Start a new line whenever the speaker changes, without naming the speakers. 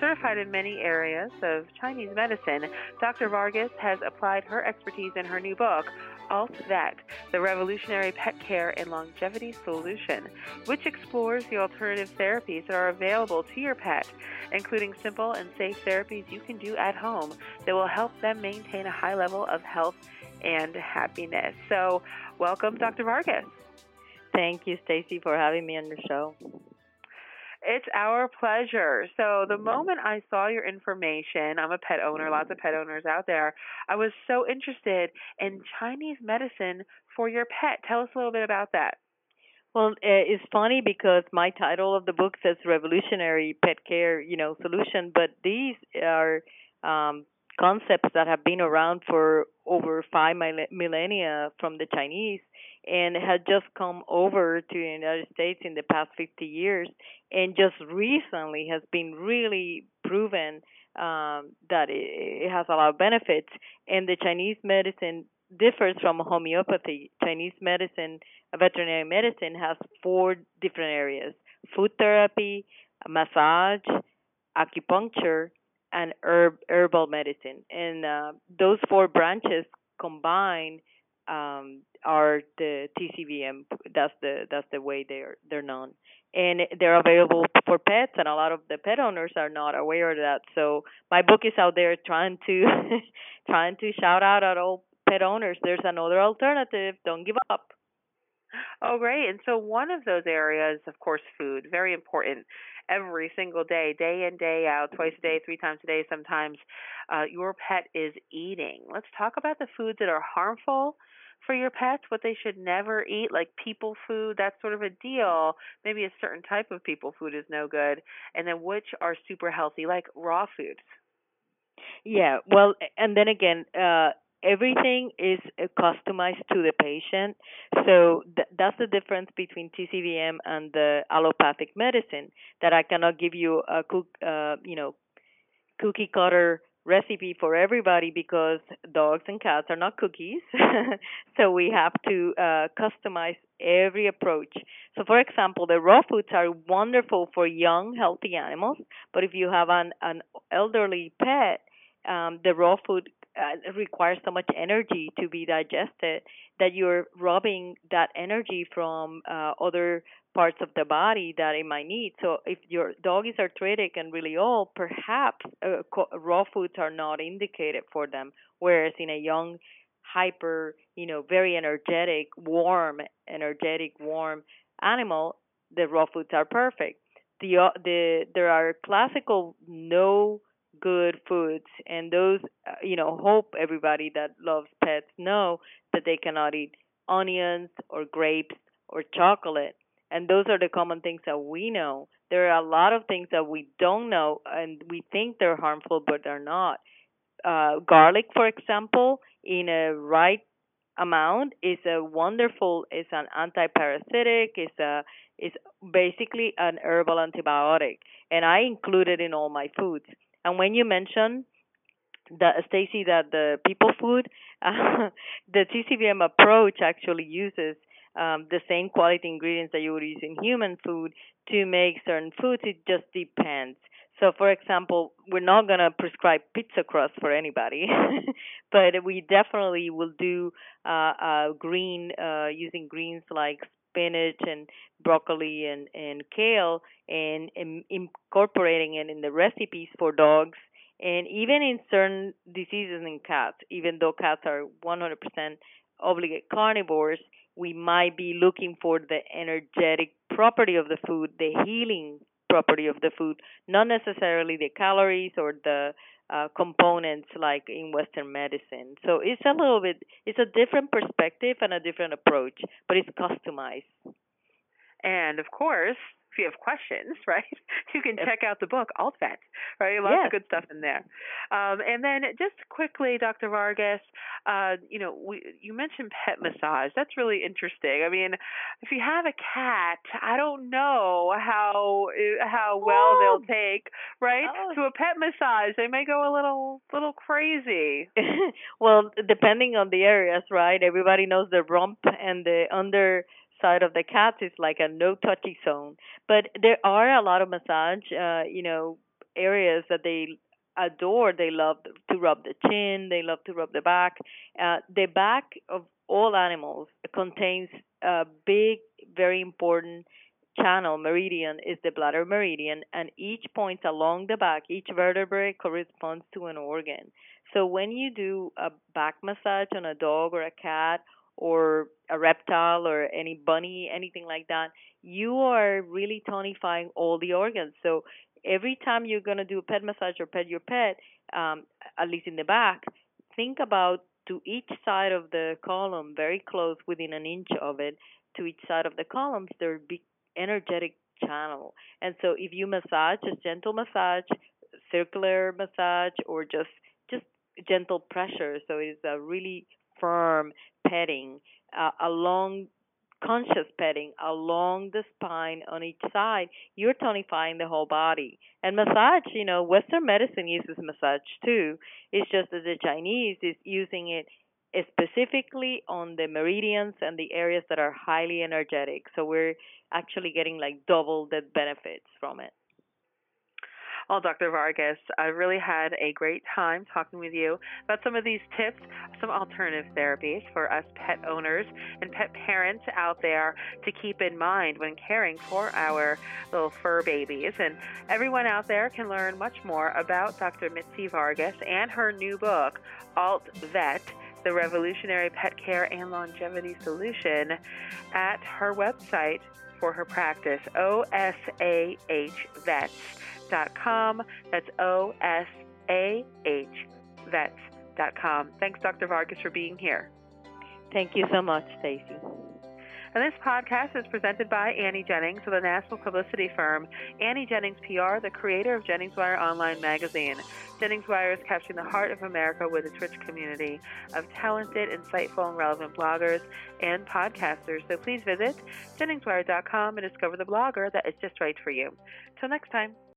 Certified in many areas of Chinese medicine, Dr. Vargas has applied her expertise in her new book, Alt Vet, the revolutionary pet care and longevity solution, which explores the alternative therapies that are available to your pet, including simple and safe therapies you can do at home that will help them maintain a high level of health and happiness. So, welcome, Dr. Vargas.
Thank you, Stacy, for having me on your show.
It's our pleasure. So, the moment I saw your information, I'm a pet owner, lots of pet owners out there. I was so interested in Chinese medicine for your pet. Tell us a little bit about that.
Well, it's funny because my title of the book says revolutionary pet care, you know, solution, but these are um, concepts that have been around for over five millennia from the Chinese and had just come over to the United States in the past 50 years, and just recently has been really proven um, that it, it has a lot of benefits. And the Chinese medicine differs from homeopathy. Chinese medicine, veterinary medicine, has four different areas: food therapy, massage, acupuncture, and herb herbal medicine. And uh, those four branches combine um, are the TCVM. That's the that's the way they're they're known, and they're available for pets. And a lot of the pet owners are not aware of that. So my book is out there trying to trying to shout out at all pet owners. There's another alternative. Don't give up.
Oh, great. And so one of those areas, of course, food, very important every single day, day in, day out, twice a day, three times a day, sometimes uh, your pet is eating. Let's talk about the foods that are harmful for your pets, what they should never eat, like people food, that sort of a deal. Maybe a certain type of people food is no good, and then which are super healthy, like raw foods.
Yeah, well, and then again, uh, everything is uh, customized to the patient. So th- that's the difference between TCVM and the allopathic medicine. That I cannot give you a cook, uh, you know, cookie cutter recipe for everybody because dogs and cats are not cookies. so we have to uh, customize every approach. So, for example, the raw foods are wonderful for young, healthy animals, but if you have an, an elderly pet, um, the raw food uh, requires so much energy to be digested that you're robbing that energy from uh, other parts of the body that it might need. So if your dog is arthritic and really old, perhaps uh, raw foods are not indicated for them. Whereas in a young, hyper, you know, very energetic, warm, energetic, warm animal, the raw foods are perfect. The uh, the there are classical no good foods and those uh, you know hope everybody that loves pets know that they cannot eat onions or grapes or chocolate and those are the common things that we know. There are a lot of things that we don't know, and we think they're harmful, but they're not. Uh, garlic, for example, in a right amount is a wonderful is an antiparasitic is a is basically an herbal antibiotic and i include it in all my foods and when you mention that stacy that the people food uh, the tcvm approach actually uses um, the same quality ingredients that you would use in human food to make certain foods. It just depends. So, for example, we're not going to prescribe pizza crust for anybody, but we definitely will do uh, uh, green uh, using greens like spinach and broccoli and and kale, and, and incorporating it in the recipes for dogs and even in certain diseases in cats. Even though cats are 100% obligate carnivores, we might be looking for the energetic property of the food, the healing property of the food, not necessarily the calories or the uh, components like in Western medicine. So it's a little bit, it's a different perspective and a different approach, but it's customized.
And of course, if you have questions, right, you can check out the book Alt Vet, right? Lots
yes.
of good stuff in there. Um, and then just quickly, Dr. Vargas, uh, you know, we, you mentioned pet massage. That's really interesting. I mean, if you have a cat, I don't know how how well oh. they'll take, right, oh. to a pet massage. They may go a little little crazy.
well, depending on the areas, right? Everybody knows the rump and the under side of the cats is like a no touchy zone. But there are a lot of massage, uh, you know, areas that they adore. They love to rub the chin. They love to rub the back. Uh, the back of all animals contains a big, very important channel meridian is the bladder meridian and each point along the back each vertebrae corresponds to an organ so when you do a back massage on a dog or a cat or a reptile or any bunny, anything like that, you are really tonifying all the organs. So every time you're going to do a pet massage or pet your pet, um, at least in the back, think about to each side of the column, very close, within an inch of it, to each side of the columns, there would be energetic channel. And so if you massage, just gentle massage, circular massage, or just just gentle pressure, so it's a really firm petting uh, along conscious petting along the spine on each side, you're tonifying the whole body. And massage, you know, Western medicine uses massage too. It's just that the Chinese is using it specifically on the meridians and the areas that are highly energetic. So we're actually getting like double the benefits from it.
Well, Dr. Vargas, I really had a great time talking with you about some of these tips, some alternative therapies for us pet owners and pet parents out there to keep in mind when caring for our little fur babies. And everyone out there can learn much more about Dr. Mitzi Vargas and her new book, Alt Vet the revolutionary pet care and longevity solution at her website for her practice, OSAH Vets vets.com. That's O S A H vets.com. Thanks, Dr. Vargas, for being here.
Thank you so much, Stacy.
And this podcast is presented by Annie Jennings of the national publicity firm Annie Jennings PR, the creator of Jennings Wire Online magazine. Jennings Wire is capturing the heart of America with its rich community of talented, insightful, and relevant bloggers and podcasters. So please visit JenningsWire.com and discover the blogger that is just right for you. Till next time.